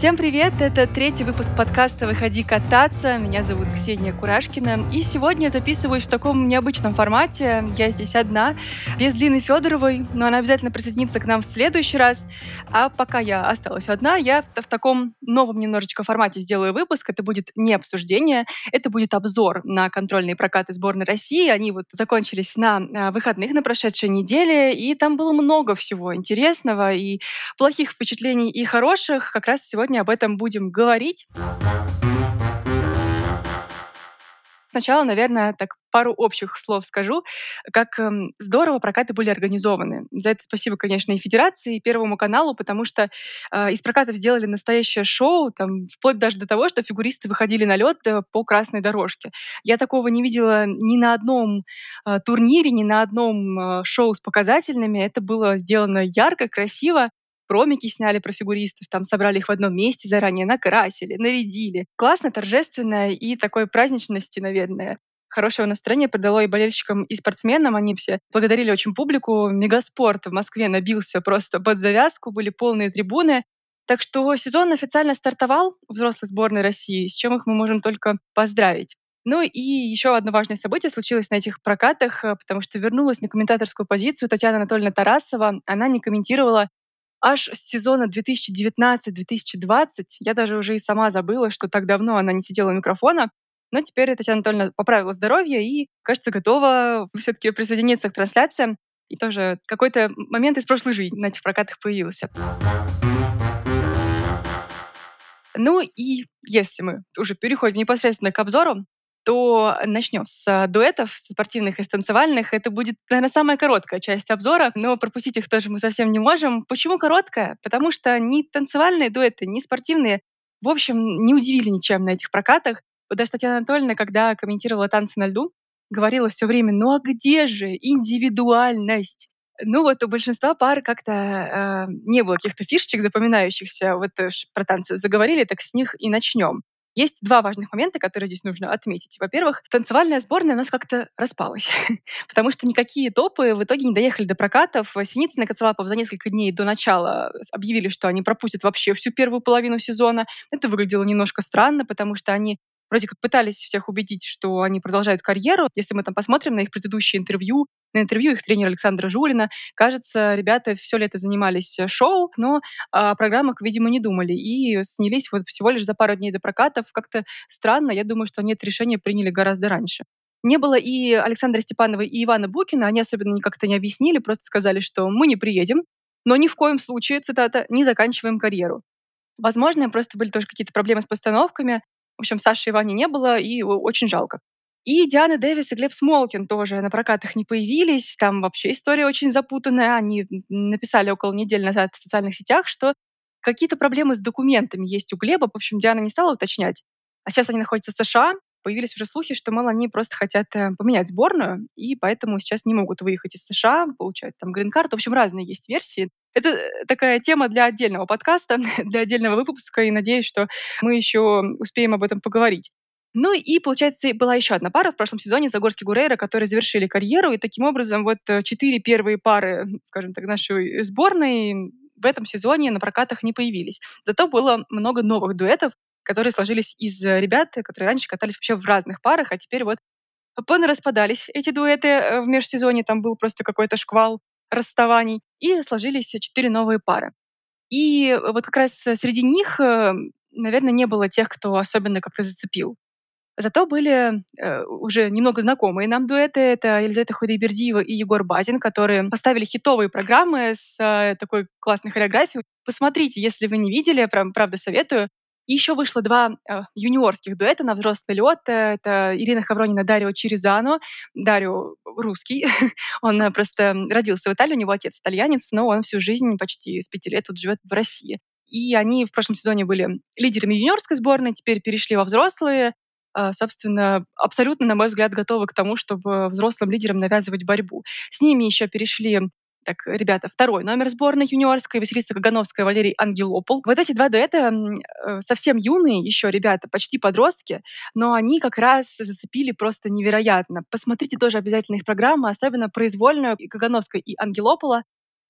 Всем привет! Это третий выпуск подкаста «Выходи кататься». Меня зовут Ксения Курашкина. И сегодня я записываюсь в таком необычном формате. Я здесь одна, без Лины Федоровой, но она обязательно присоединится к нам в следующий раз. А пока я осталась одна, я в таком новом немножечко формате сделаю выпуск. Это будет не обсуждение, это будет обзор на контрольные прокаты сборной России. Они вот закончились на а, выходных на прошедшей неделе, и там было много всего интересного и плохих впечатлений, и хороших. Как раз сегодня сегодня об этом будем говорить. Сначала, наверное, так пару общих слов скажу, как эм, здорово прокаты были организованы. За это спасибо, конечно, и Федерации, и Первому каналу, потому что э, из прокатов сделали настоящее шоу, там, вплоть даже до того, что фигуристы выходили на лед э, по красной дорожке. Я такого не видела ни на одном э, турнире, ни на одном э, шоу с показательными. Это было сделано ярко, красиво промики сняли про фигуристов, там собрали их в одном месте заранее, накрасили, нарядили. Классно, торжественно и такой праздничности, наверное хорошего настроения придало и болельщикам, и спортсменам. Они все благодарили очень публику. Мегаспорт в Москве набился просто под завязку, были полные трибуны. Так что сезон официально стартовал взрослой сборной России, с чем их мы можем только поздравить. Ну и еще одно важное событие случилось на этих прокатах, э, потому что вернулась на комментаторскую позицию Татьяна Анатольевна Тарасова. Она не комментировала аж с сезона 2019-2020, я даже уже и сама забыла, что так давно она не сидела у микрофона, но теперь Татьяна Анатольевна поправила здоровье и, кажется, готова все-таки присоединиться к трансляциям. И тоже какой-то момент из прошлой жизни на этих прокатах появился. Ну и если мы уже переходим непосредственно к обзору, то начнем с а, дуэтов, с спортивных и с танцевальных. Это будет, наверное, самая короткая часть обзора, но пропустить их тоже мы совсем не можем. Почему короткая? Потому что ни танцевальные дуэты, ни спортивные, в общем, не удивили ничем на этих прокатах. Вот даже Татьяна Анатольевна, когда комментировала танцы на льду, говорила все время, ну а где же индивидуальность? Ну вот у большинства пар как-то э, не было каких-то фишечек запоминающихся. Вот э, про танцы заговорили, так с них и начнем. Есть два важных момента, которые здесь нужно отметить. Во-первых, танцевальная сборная у нас как-то распалась, потому что никакие топы в итоге не доехали до прокатов. Синицын и Коцелапов за несколько дней до начала объявили, что они пропустят вообще всю первую половину сезона. Это выглядело немножко странно, потому что они вроде как пытались всех убедить, что они продолжают карьеру. Если мы там посмотрим на их предыдущие интервью, на интервью их тренера Александра Жулина, кажется, ребята все лето занимались э, шоу, но о программах, видимо, не думали и снялись вот всего лишь за пару дней до прокатов. Как-то странно, я думаю, что они это решение приняли гораздо раньше. Не было и Александра Степанова, и Ивана Букина, они особенно как-то не объяснили, просто сказали, что мы не приедем, но ни в коем случае, цитата, не заканчиваем карьеру. Возможно, просто были тоже какие-то проблемы с постановками, в общем, Саши и Вани не было, и очень жалко. И Диана Дэвис и Глеб Смолкин тоже на прокатах не появились. Там вообще история очень запутанная. Они написали около недели назад в социальных сетях, что какие-то проблемы с документами есть у Глеба. В общем, Диана не стала уточнять. А сейчас они находятся в США, появились уже слухи, что, мол, они просто хотят э, поменять сборную, и поэтому сейчас не могут выехать из США, получают там грин-карт. В общем, разные есть версии. Это такая тема для отдельного подкаста, для отдельного выпуска, и надеюсь, что мы еще успеем об этом поговорить. Ну и, получается, была еще одна пара в прошлом сезоне, Загорский Гурейра, которые завершили карьеру, и таким образом вот э, четыре первые пары, скажем так, нашей сборной в этом сезоне на прокатах не появились. Зато было много новых дуэтов, которые сложились из э, ребят, которые раньше катались вообще в разных парах, а теперь вот распадались эти дуэты э, в межсезоне, там был просто какой-то шквал расставаний, и сложились четыре новые пары. И э, вот как раз среди них, наверное, не было тех, кто особенно как-то зацепил. Зато были э, уже немного знакомые нам дуэты. Это Елизавета Худайбердиева и Егор Базин, которые поставили хитовые программы с э, такой классной хореографией. Посмотрите, если вы не видели, прям правда советую. И еще вышло два э, юниорских дуэта на взрослый лед. Это Ирина Хавронина, Дарио Черезано. Дарио русский. он э, просто родился в Италии, у него отец итальянец, но он всю жизнь, почти с пяти лет, тут живет в России. И они в прошлом сезоне были лидерами юниорской сборной, теперь перешли во взрослые. А, собственно, абсолютно, на мой взгляд, готовы к тому, чтобы взрослым лидерам навязывать борьбу. С ними еще перешли так, ребята, второй номер сборной юниорской, Василиса Кагановская, Валерий Ангелопол. Вот эти два дуэта э, совсем юные еще ребята, почти подростки, но они как раз зацепили просто невероятно. Посмотрите тоже обязательно их программы, особенно произвольную Кагановской и Ангелопола.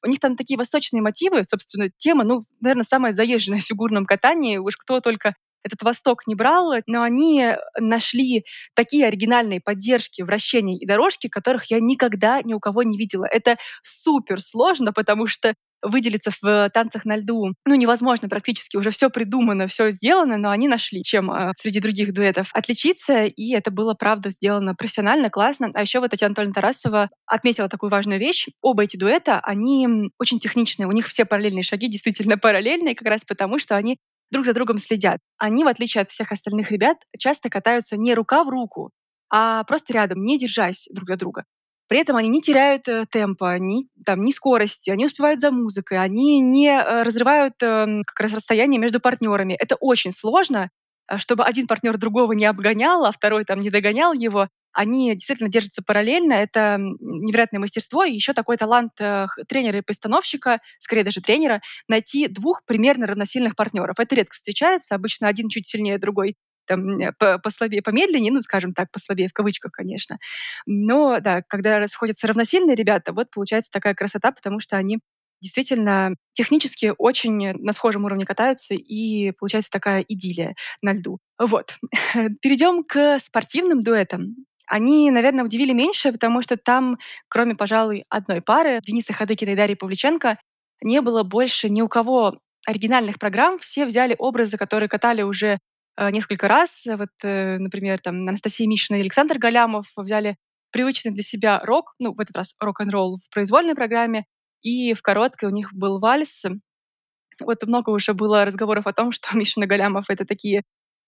У них там такие восточные мотивы, собственно, тема, ну, наверное, самая заезженная в фигурном катании. Уж кто только этот Восток не брал, но они нашли такие оригинальные поддержки, вращения и дорожки, которых я никогда ни у кого не видела. Это супер сложно, потому что выделиться в танцах на льду, ну, невозможно практически. Уже все придумано, все сделано, но они нашли, чем э, среди других дуэтов отличиться, и это было, правда, сделано профессионально, классно. А еще вот Татьяна Анатольевна Тарасова отметила такую важную вещь. Оба эти дуэта, они очень техничные. У них все параллельные шаги действительно параллельные, как раз потому, что они друг за другом следят. Они, в отличие от всех остальных ребят, часто катаются не рука в руку, а просто рядом, не держась друг за друга. При этом они не теряют э, темпа, ни, там, ни скорости, они успевают за музыкой, они не э, разрывают э, как раз расстояние между партнерами. Это очень сложно, э, чтобы один партнер другого не обгонял, а второй там не догонял его. Они действительно держатся параллельно. Это невероятное мастерство. И еще такой талант э, тренера и постановщика, скорее даже тренера, найти двух примерно равносильных партнеров. Это редко встречается. Обычно один чуть сильнее, другой там, э, послабее, помедленнее, ну, скажем так, послабее в кавычках, конечно. Но, да, когда расходятся равносильные ребята, вот получается такая красота, потому что они действительно технически очень на схожем уровне катаются, и получается такая идиллия на льду. Вот. Перейдем к спортивным дуэтам. Они, наверное, удивили меньше, потому что там, кроме, пожалуй, одной пары, Дениса Хадыкина и Дарьи Павличенко, не было больше ни у кого оригинальных программ. Все взяли образы, которые катали уже э, несколько раз. Вот, э, например, там Анастасия Мишина и Александр Галямов взяли привычный для себя рок, ну, в этот раз рок-н-ролл в произвольной программе, и в короткой у них был вальс. Вот много уже было разговоров о том, что Мишина Галямов — это такие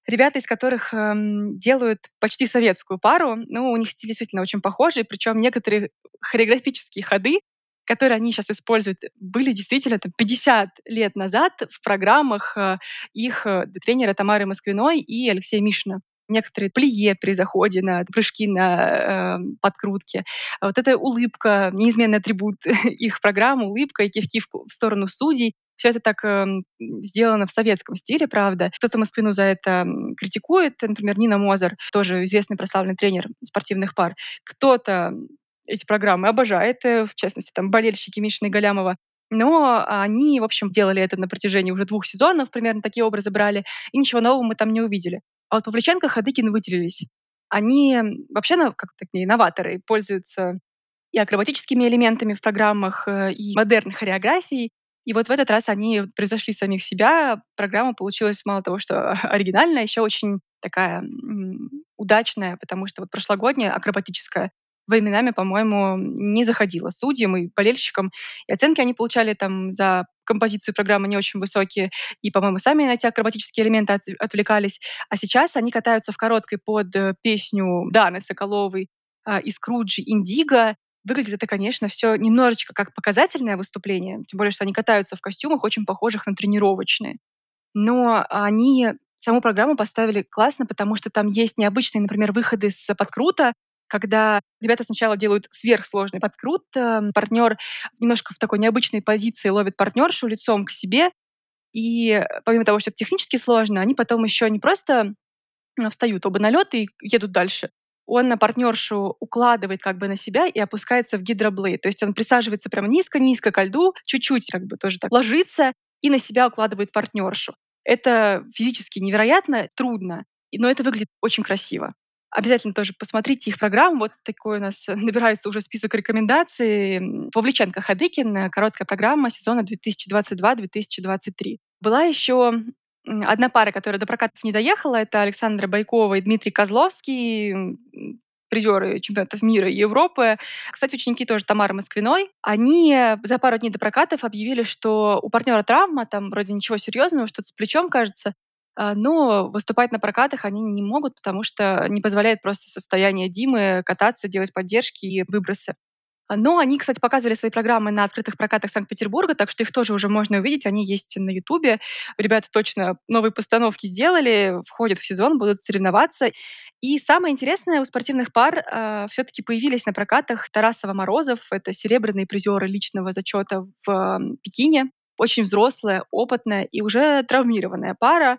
ребята, из которых эм, делают почти советскую пару. Ну, у них стиль действительно очень похожий, причем некоторые хореографические ходы, которые они сейчас используют, были действительно там, 50 лет назад в программах э, их э, тренера Тамары Москвиной и Алексея Мишина некоторые плие при заходе на прыжки на э, подкрутке. Вот эта улыбка, неизменный атрибут их программы, улыбка и кивки в сторону судей. Все это так э, сделано в советском стиле, правда. Кто-то Москвину за это критикует, например, Нина Мозер, тоже известный прославленный тренер спортивных пар. Кто-то эти программы обожает, э, в частности, там, болельщики Мишина и Галямова. Но они, в общем, делали это на протяжении уже двух сезонов, примерно такие образы брали, и ничего нового мы там не увидели. А вот Павличенко, Хадыкин выделились. Они вообще как такие новаторы, пользуются и акробатическими элементами в программах, э, и модерной хореографией. И вот в этот раз они превзошли самих себя. Программа получилась мало того, что оригинальная, еще очень такая удачная, потому что вот прошлогодняя акробатическая временами, по-моему, не заходила судьям и болельщикам. И оценки они получали там за композицию программы не очень высокие, и, по-моему, сами на эти акробатические элементы от, отвлекались. А сейчас они катаются в короткой под э, песню Даны Соколовой э, из Круджи «Индиго», Выглядит это, конечно, все немножечко как показательное выступление, тем более, что они катаются в костюмах, очень похожих на тренировочные. Но они саму программу поставили классно, потому что там есть необычные, например, выходы с подкрута, когда ребята сначала делают сверхсложный подкрут, э, партнер немножко в такой необычной позиции ловит партнершу лицом к себе, и помимо того, что это технически сложно, они потом еще не просто встают оба на лед и едут дальше, он на партнершу укладывает как бы на себя и опускается в гидроблейд. То есть он присаживается прямо низко-низко ко льду, чуть-чуть как бы тоже так ложится и на себя укладывает партнершу. Это физически невероятно трудно, но это выглядит очень красиво. Обязательно тоже посмотрите их программу. Вот такой у нас набирается уже список рекомендаций. Павличенко Хадыкин, короткая программа сезона 2022-2023. Была еще Одна пара, которая до прокатов не доехала, это Александра Байкова и Дмитрий Козловский, призеры чемпионатов мира и Европы. Кстати, ученики тоже Тамары Москвиной. Они за пару дней до прокатов объявили, что у партнера травма, там вроде ничего серьезного, что-то с плечом, кажется, а, но выступать на прокатах они не могут, потому что не позволяет просто состояние Димы кататься, делать поддержки и выбросы. Но они, кстати, показывали свои программы на открытых прокатах Санкт-Петербурга, так что их тоже уже можно увидеть. Они есть на Ютубе. Ребята точно новые постановки сделали, входят в сезон, будут соревноваться. И самое интересное, у спортивных пар э, а, все-таки появились на прокатах Тарасова-Морозов. Это серебряные призеры личного зачета в э, Пекине. Очень взрослая, опытная и уже травмированная пара.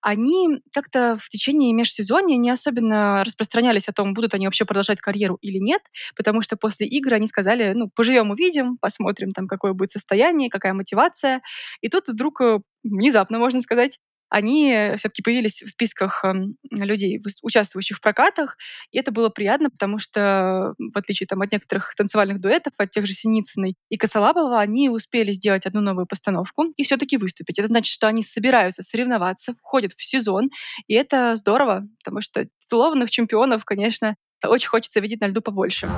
Они как-то в течение межсезонья не особенно распространялись о том, будут они вообще продолжать карьеру или нет, потому что после игр они сказали, ну, поживем, увидим, посмотрим, там, какое будет состояние, какая мотивация. И тут вдруг э, внезапно, можно сказать, они все-таки появились в списках эм, людей, участвующих в прокатах, и это было приятно, потому что, в отличие там, от некоторых танцевальных дуэтов, от тех же Синицыной и Косолапова, они успели сделать одну новую постановку и все-таки выступить. Это значит, что они собираются соревноваться, входят в сезон, и это здорово, потому что титулованных чемпионов, конечно, очень хочется видеть на льду побольше.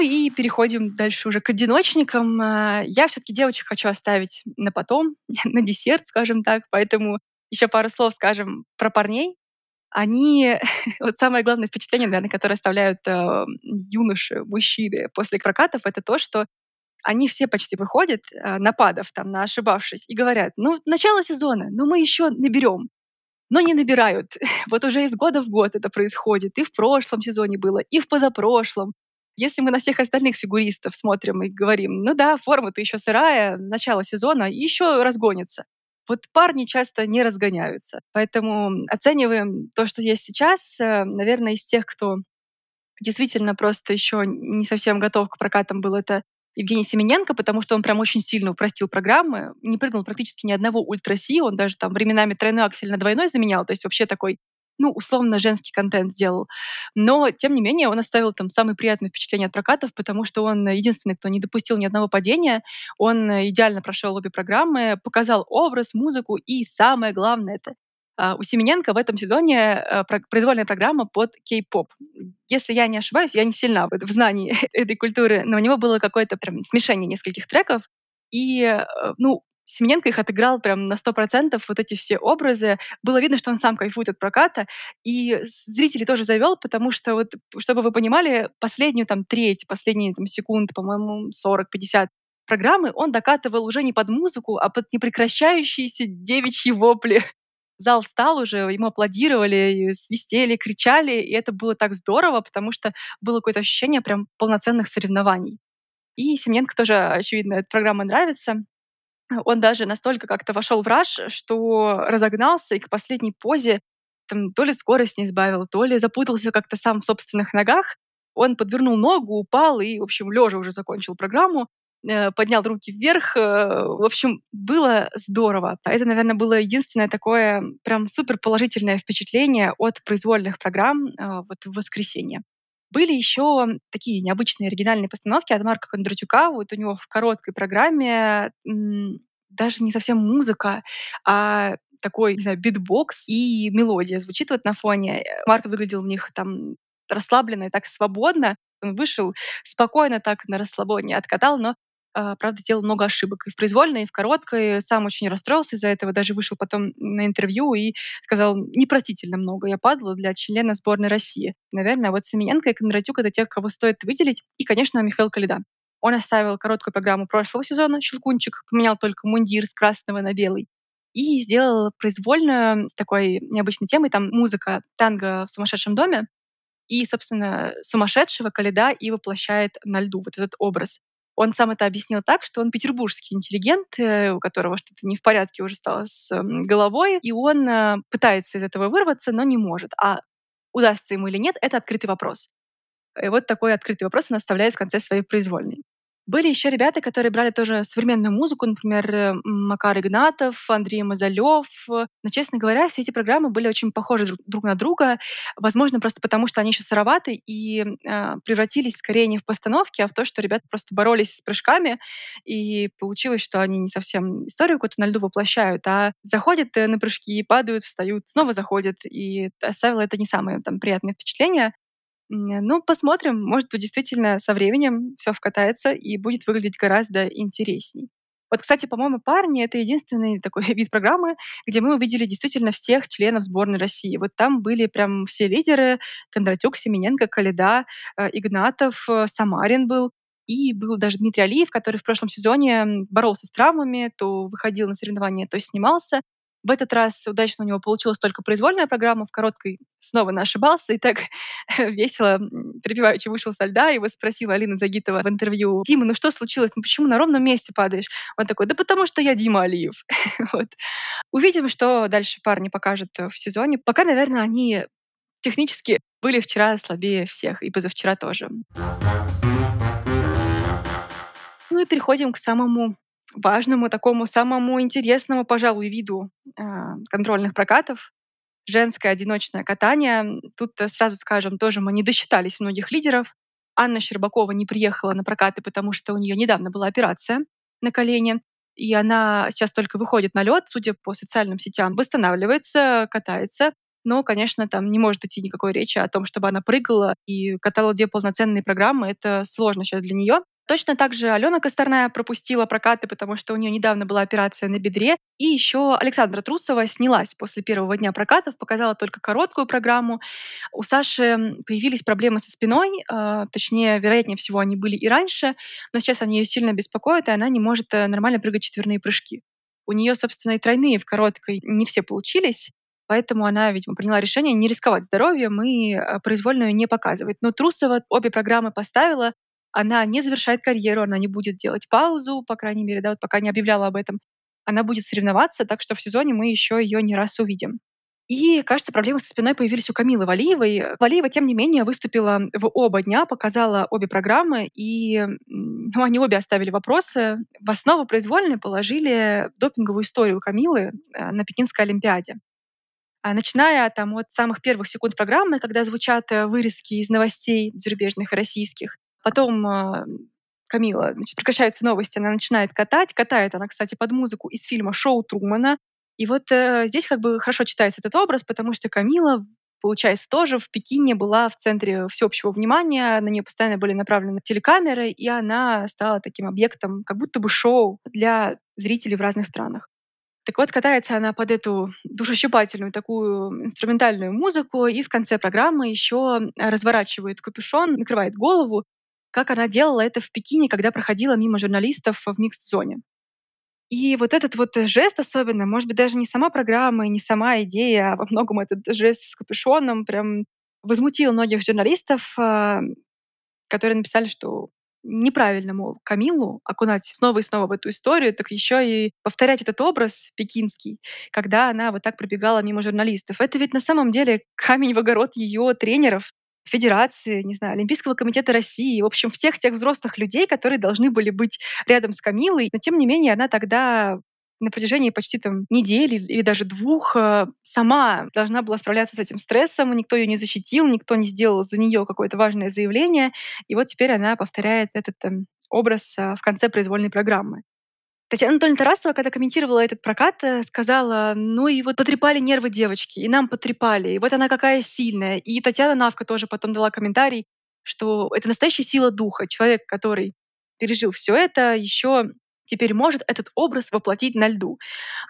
Ну и переходим дальше уже к одиночникам. А, я все-таки девочек хочу оставить на потом, на десерт, скажем так. Поэтому еще пару слов скажем про парней. Они, вот самое главное впечатление, наверное, которое оставляют э, юноши, мужчины после прокатов, это то, что они все почти выходят, э, нападав там, на ошибавшись, и говорят, ну, начало сезона, ну, мы еще наберем. Но не набирают. Вот уже из года в год это происходит. И в прошлом сезоне было, и в позапрошлом. Если мы на всех остальных фигуристов смотрим и говорим, ну да, форма-то еще сырая, начало сезона, еще разгонится. Вот парни часто не разгоняются. Поэтому оцениваем то, что есть сейчас, э, наверное, из тех, кто действительно просто еще не совсем готов к прокатам был, это Евгений Семененко, потому что он прям очень сильно упростил программы, не прыгнул практически ни одного ультра-си, он даже там временами тройной аксель на двойной заменял, то есть вообще такой ну, условно, женский контент сделал. Но, тем не менее, он оставил там самые приятные впечатления от прокатов, потому что он единственный, кто не допустил ни одного падения. Он идеально прошел обе программы, показал образ, музыку и, самое главное, это а, у Семененко в этом сезоне а, произвольная программа под кей-поп. Если я не ошибаюсь, я не сильна в знании этой культуры, но у него было какое-то прям смешение нескольких треков, и, э, ну, Семененко их отыграл прям на сто процентов вот эти все образы. Было видно, что он сам кайфует от проката, и зрители тоже завел, потому что вот, чтобы вы понимали, последнюю там треть, последние там секунды, по-моему, 40-50 программы он докатывал уже не под музыку, а под непрекращающиеся девичьи вопли. Зал встал уже, ему аплодировали, свистели, кричали, и это было так здорово, потому что было какое-то ощущение прям полноценных соревнований. И Семененко тоже, очевидно, эта программа нравится он даже настолько как-то вошел в раж, что разогнался и к последней позе там, то ли скорость не избавил, то ли запутался как-то сам в собственных ногах. Он подвернул ногу, упал и, в общем, лежа уже закончил программу, э, поднял руки вверх. Э, в общем, было здорово. Это, наверное, было единственное такое прям супер положительное впечатление от произвольных программ э, вот в воскресенье. Были еще такие необычные оригинальные постановки от Марка Кондратюка. Вот у него в короткой программе даже не совсем музыка, а такой, не знаю, битбокс и мелодия звучит вот на фоне. Марк выглядел в них там расслабленно и так свободно. Он вышел спокойно так на расслабоне откатал, но правда, сделал много ошибок. И в произвольной, и в короткой. Сам очень расстроился из-за этого. Даже вышел потом на интервью и сказал, непростительно много я падал для члена сборной России. Наверное, вот Семененко и Кондратюк — это тех, кого стоит выделить. И, конечно, Михаил Коляда. Он оставил короткую программу прошлого сезона «Щелкунчик», поменял только мундир с красного на белый и сделал произвольную с такой необычной темой. Там музыка танго в сумасшедшем доме. И, собственно, сумасшедшего Калида и воплощает на льду вот этот образ. Он сам это объяснил так, что он петербургский интеллигент, э, у которого что-то не в порядке уже стало с головой, и он э, пытается из этого вырваться, но не может. А удастся ему или нет, это открытый вопрос. И вот такой открытый вопрос он оставляет в конце своей произвольной. Были еще ребята, которые брали тоже современную музыку, например, э, Макар Игнатов, Андрей Мазалев. Но, честно говоря, все эти программы были очень похожи друг на друга. Возможно, просто потому, что они еще сыроваты и э, превратились скорее не в постановки, а в то, что ребята просто боролись с прыжками, и получилось, что они не совсем историю какую-то на льду воплощают, а заходят э, на прыжки, падают, встают, снова заходят, и оставило это не самое там, приятное впечатление. Ну, посмотрим. Может быть, действительно со временем все вкатается и будет выглядеть гораздо интересней. Вот, кстати, по-моему, парни — это единственный такой вид программы, где мы увидели действительно всех членов сборной России. Вот там были прям все лидеры — Кондратюк, Семененко, Калида, э, Игнатов, э, Самарин был. И был даже Дмитрий Алиев, который в прошлом сезоне боролся с травмами, то выходил на соревнования, то снимался. В этот раз удачно у него получилась только произвольная программа, в короткой снова ошибался, и так весело, припеваючи вышел со льда, его спросила Алина Загитова в интервью: "Дима, ну что случилось? Ну почему на ровном месте падаешь?" Он такой: "Да потому что я Дима Алиев". Вот. Увидим, что дальше парни покажут в сезоне. Пока, наверное, они технически были вчера слабее всех, и позавчера тоже. Ну и переходим к самому важному, такому самому интересному, пожалуй, виду э, контрольных прокатов. Женское одиночное катание. Тут сразу скажем, тоже мы не досчитались многих лидеров. Анна Щербакова не приехала на прокаты, потому что у нее недавно была операция на колене, и она сейчас только выходит на лед, судя по социальным сетям, восстанавливается, катается. Но, конечно, там не может идти никакой речи о том, чтобы она прыгала и катала две полноценные программы. Это сложно сейчас для нее. Точно так же Алена Косторная пропустила прокаты, потому что у нее недавно была операция на бедре. И еще Александра Трусова снялась после первого дня прокатов, показала только короткую программу. У Саши появились проблемы со спиной, э, точнее, вероятнее всего, они были и раньше, но сейчас они ее сильно беспокоят, и она не может э, нормально прыгать четверные прыжки. У нее, собственно, и тройные в короткой не все получились, Поэтому она, видимо, приняла решение не рисковать здоровьем и э, произвольную не показывать. Но Трусова обе программы поставила, она не завершает карьеру, она не будет делать паузу, по крайней мере, да, вот пока не объявляла об этом. Она будет соревноваться, так что в сезоне мы еще ее не раз увидим. И, кажется, проблемы со спиной появились у Камилы Валиевой. Валиева, тем не менее, выступила в оба дня, показала обе программы, и ну, они обе оставили вопросы. В основу произвольной положили допинговую историю Камилы э, на Пекинской Олимпиаде. А начиная там от самых первых секунд программы, когда звучат э, вырезки из новостей зарубежных и российских, Потом а, Камила, значит, прекращаются новости, она начинает катать. Катает она, кстати, под музыку из фильма «Шоу Трумана». И вот э, здесь как бы хорошо читается этот образ, потому что Камила, получается, тоже в Пекине была в центре всеобщего внимания, на нее постоянно были направлены телекамеры, и она стала таким объектом как будто бы шоу для зрителей в разных странах. Так вот, катается она под эту душещипательную такую инструментальную музыку, и в конце программы еще разворачивает капюшон, накрывает голову, как она делала это в Пекине, когда проходила мимо журналистов в микс-зоне. И вот этот вот жест особенно, может быть, даже не сама программа не сама идея, а во многом этот жест с капюшоном прям возмутил многих журналистов, а, которые написали, что неправильно, мол, Камилу окунать снова и снова в эту историю, так еще и повторять этот образ пекинский, когда она вот так пробегала мимо журналистов. Это ведь на самом деле камень в огород ее тренеров, Федерации, не знаю, Олимпийского комитета России, в общем, всех тех взрослых людей, которые должны были быть рядом с Камилой. Но, тем не менее, она тогда на протяжении почти там недели или даже двух э, сама должна была справляться с этим стрессом, никто ее не защитил, никто не сделал за нее какое-то важное заявление, и вот теперь она повторяет этот там, образ э, в конце произвольной программы. Татьяна Анатольевна Тарасова, когда комментировала этот прокат, э, сказала, ну и вот потрепали нервы девочки, и нам потрепали, и вот она какая сильная. И Татьяна Навка тоже потом дала комментарий, что это настоящая сила духа. Человек, который пережил все это, еще теперь может этот образ воплотить на льду.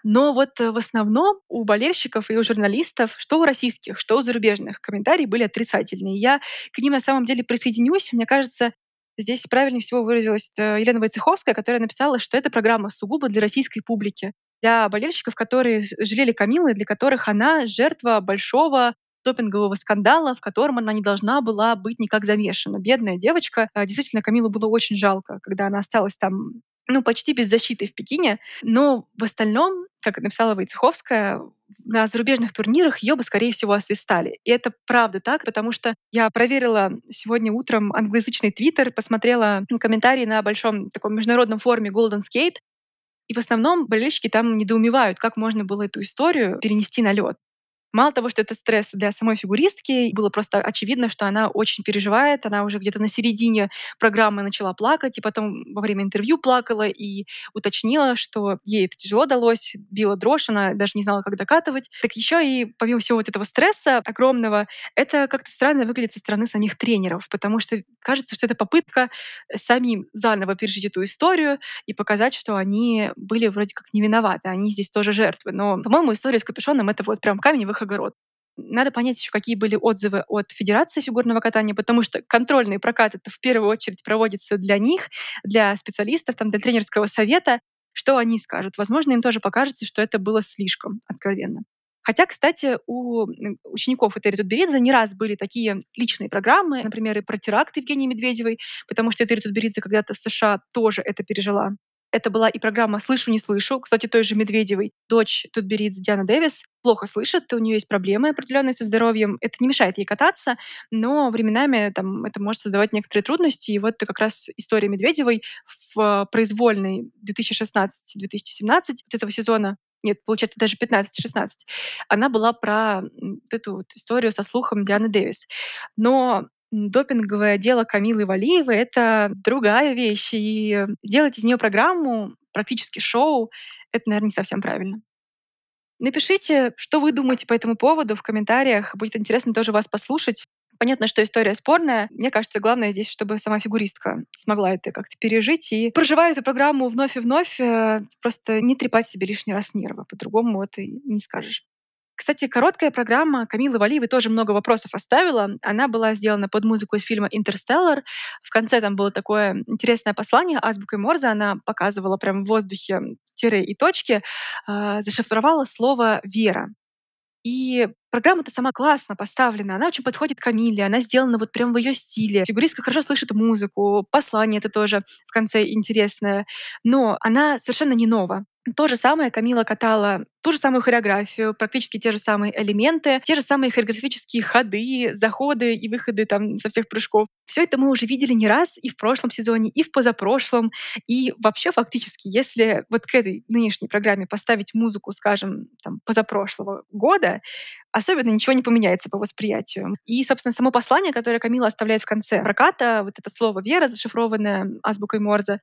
Но вот э, в основном у болельщиков и у журналистов, что у российских, что у зарубежных, комментарии были отрицательные. Я к ним на самом деле присоединюсь. Мне кажется, Здесь правильнее всего выразилась э, Елена Войцеховская, которая написала, что эта программа сугубо для российской публики, для болельщиков, которые жалели Камилы, для которых она жертва большого допингового скандала, в котором она не должна была быть никак замешана. Бедная девочка. А, действительно, Камилу было очень жалко, когда она осталась там ну, почти без защиты в Пекине. Но в остальном, как написала Войцеховская, на зарубежных турнирах ее бы, скорее всего, освистали. И это правда так, потому что я проверила сегодня утром англоязычный твиттер, посмотрела комментарии на большом таком международном форуме Golden Skate, и в основном болельщики там недоумевают, как можно было эту историю перенести на лед. Мало того, что это стресс для самой фигуристки, было просто очевидно, что она очень переживает, она уже где-то на середине программы начала плакать, и потом во время интервью плакала и уточнила, что ей это тяжело далось, била дрожь, она даже не знала, как докатывать. Так еще и помимо всего вот этого стресса огромного, это как-то странно выглядит со стороны самих тренеров, потому что кажется, что это попытка самим заново пережить эту историю и показать, что они были вроде как не виноваты, они здесь тоже жертвы. Но, по-моему, история с капюшоном — это вот прям камень в их огород. Надо понять еще, какие были отзывы от Федерации фигурного катания, потому что контрольный прокат это в первую очередь проводится для них, для специалистов, там, для тренерского совета. Что они скажут? Возможно, им тоже покажется, что это было слишком откровенно. Хотя, кстати, у учеников Этери Тутберидзе не раз были такие личные программы, например, и про теракт Евгении Медведевой, потому что Этери Тутберидзе когда-то в США тоже это пережила. Это была и программа «Слышу, не слышу». Кстати, той же Медведевой, дочь Тутберидзе Диана Дэвис, плохо слышит, у нее есть проблемы определенные со здоровьем. Это не мешает ей кататься, но временами там, это может создавать некоторые трудности. И вот как раз история Медведевой в произвольной 2016-2017 вот этого сезона нет, получается, даже 15-16, она была про эту вот историю со слухом Дианы Дэвис. Но допинговое дело Камилы Валиевой — это другая вещь, и делать из нее программу, практически шоу, это, наверное, не совсем правильно. Напишите, что вы думаете по этому поводу в комментариях. Будет интересно тоже вас послушать. Понятно, что история спорная. Мне кажется, главное здесь, чтобы сама фигуристка смогла это как-то пережить и, проживая эту программу вновь и вновь, э, просто не трепать себе лишний раз нервы. По-другому это не скажешь. Кстати, короткая программа Камилы Валиевой тоже много вопросов оставила. Она была сделана под музыку из фильма «Интерстеллар». В конце там было такое интересное послание азбукой Морзе. Она показывала прям в воздухе тире и точки, э, зашифровала слово «вера». И программа-то сама классно поставлена, она очень подходит Камиле, она сделана вот прям в ее стиле. Фигуристка хорошо слышит музыку, послание это тоже в конце интересное, но она совершенно не нова. То же самое Камила катала ту же самую хореографию, практически те же самые элементы, те же самые хореографические ходы, заходы и выходы там со всех прыжков. Все это мы уже видели не раз и в прошлом сезоне, и в позапрошлом. И вообще фактически, если вот к этой нынешней программе поставить музыку, скажем, там, позапрошлого года, особенно ничего не поменяется по восприятию. И, собственно, само послание, которое Камила оставляет в конце проката, вот это слово «вера», зашифрованное азбукой Морзе,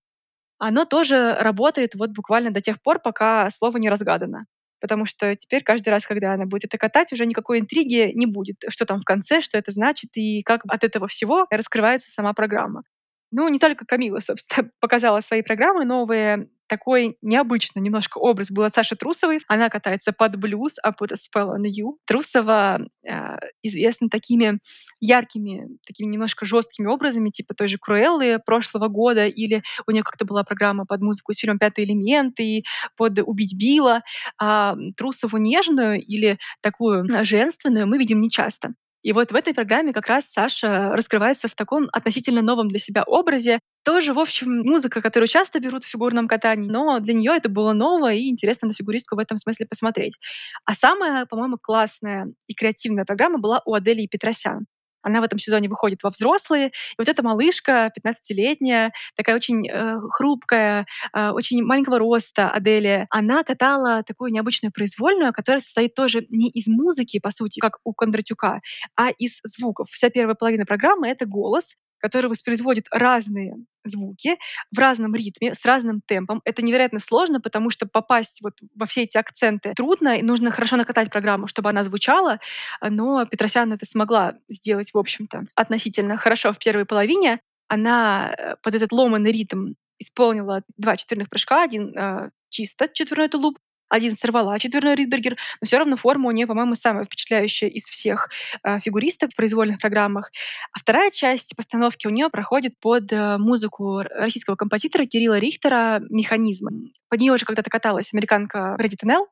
оно тоже работает вот буквально до тех пор, пока слово не разгадано. Потому что теперь каждый раз, когда она будет это катать, уже никакой интриги не будет, что там в конце, что это значит и как от этого всего раскрывается сама программа. Ну, не только Камила, собственно, показала свои программы новые. Такой необычный немножко образ был от Саши Трусовой. Она катается под блюз, а под spell on you. Трусова э, известна такими яркими, такими немножко жесткими образами, типа той же Круэллы прошлого года, или у нее как-то была программа под музыку из фильма «Пятый элемент» и под «Убить Билла». А Трусову нежную или такую женственную мы видим нечасто. И вот в этой программе как раз Саша раскрывается в таком относительно новом для себя образе. Тоже, в общем, музыка, которую часто берут в фигурном катании, но для нее это было ново и интересно на фигуристку в этом смысле посмотреть. А самая, по-моему, классная и креативная программа была у Адели Петросян. Она в этом сезоне выходит во взрослые. И вот эта малышка, 15-летняя, такая очень э, хрупкая, э, очень маленького роста Аделия, она катала такую необычную произвольную, которая состоит тоже не из музыки, по сути, как у Кондратюка, а из звуков. Вся первая половина программы — это голос, который воспроизводит разные звуки в разном ритме, с разным темпом. Это невероятно сложно, потому что попасть вот во все эти акценты трудно, и нужно хорошо накатать программу, чтобы она звучала, но Петросян это смогла сделать, в общем-то, относительно хорошо в первой половине. Она э, под этот ломанный ритм исполнила два четверных прыжка, один э, чисто четверной тулуп, один сорвала четверной Ридбергер, но все равно форма у нее, по-моему, самая впечатляющая из всех э, фигуристок в произвольных программах. А вторая часть постановки у нее проходит под э, музыку российского композитора Кирилла Рихтера «Механизм». Под нее уже когда-то каталась американка Брэди Теннелл,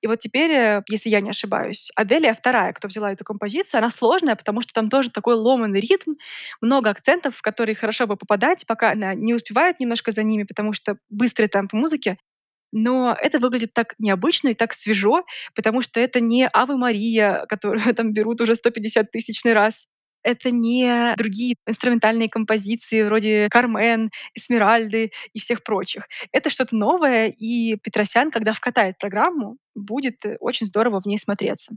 и вот теперь, э, если я не ошибаюсь, Аделия вторая, кто взяла эту композицию, она сложная, потому что там тоже такой ломанный ритм, много акцентов, в которые хорошо бы попадать, пока она не успевает немножко за ними, потому что быстрый темп музыки но это выглядит так необычно и так свежо, потому что это не Авы Мария, которую там берут уже 150 тысячный раз. Это не другие инструментальные композиции вроде Кармен, Эсмеральды и всех прочих. Это что-то новое, и Петросян, когда вкатает программу, будет э, очень здорово в ней смотреться.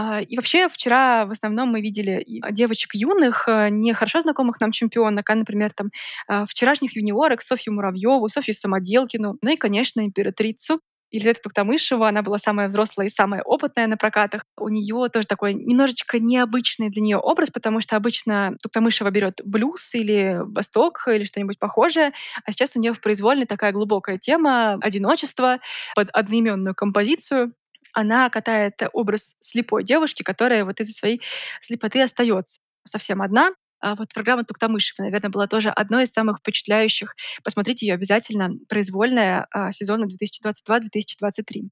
А, и вообще вчера в основном мы видели девочек юных, э, не хорошо знакомых нам чемпионок, а, например, там а, вчерашних юниорок Софью Муравьеву, Софью Самоделкину, ну и, конечно, императрицу Елизавета Туктамышева, она была самая взрослая и самая опытная на прокатах. У нее тоже такой немножечко необычный для нее образ, потому что обычно Туктамышева берет блюз или восток или что-нибудь похожее, а сейчас у нее в произвольной такая глубокая тема одиночества под одноименную композицию она катает образ слепой девушки, которая вот из-за своей слепоты остается совсем одна. А вот программа «Туктамышева», наверное, была тоже одной из самых впечатляющих. Посмотрите ее обязательно. Произвольная а, сезона 2022-2023.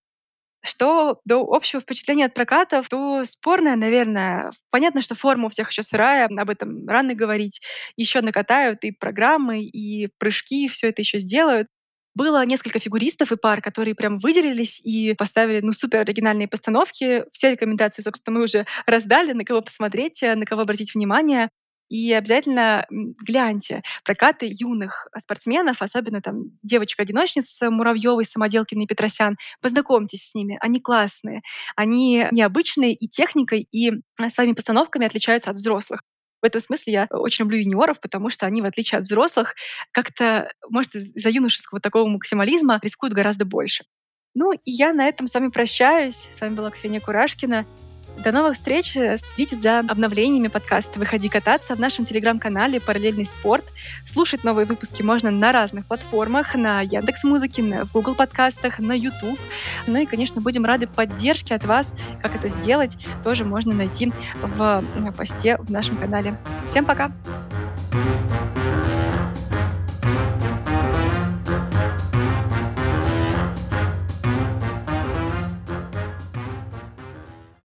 Что до общего впечатления от прокатов, то спорное, наверное. Понятно, что форма у всех еще сырая, об этом рано говорить. Еще накатают и программы, и прыжки, все это еще сделают. Было несколько фигуристов и пар, которые прям выделились и поставили ну, супер оригинальные постановки. Все рекомендации, собственно, мы уже раздали, на кого посмотреть, на кого обратить внимание. И обязательно гляньте прокаты юных спортсменов, особенно там девочка-одиночница Муравьевой, Самоделкина и Петросян. Познакомьтесь с ними, они классные, они необычные и техникой, и а, своими постановками отличаются от взрослых. В этом смысле я очень люблю юниоров, потому что они, в отличие от взрослых, как-то, может, из-за юношеского такого максимализма рискуют гораздо больше. Ну и я на этом с вами прощаюсь. С вами была Ксения Курашкина. До новых встреч. Следите за обновлениями подкаста «Выходи кататься» в нашем телеграм-канале «Параллельный спорт». Слушать новые выпуски можно на разных платформах, на Яндекс Музыке, в Google подкастах, на YouTube. Ну и, конечно, будем рады поддержке от вас. Как это сделать, тоже можно найти в посте в нашем канале. Всем пока! thank you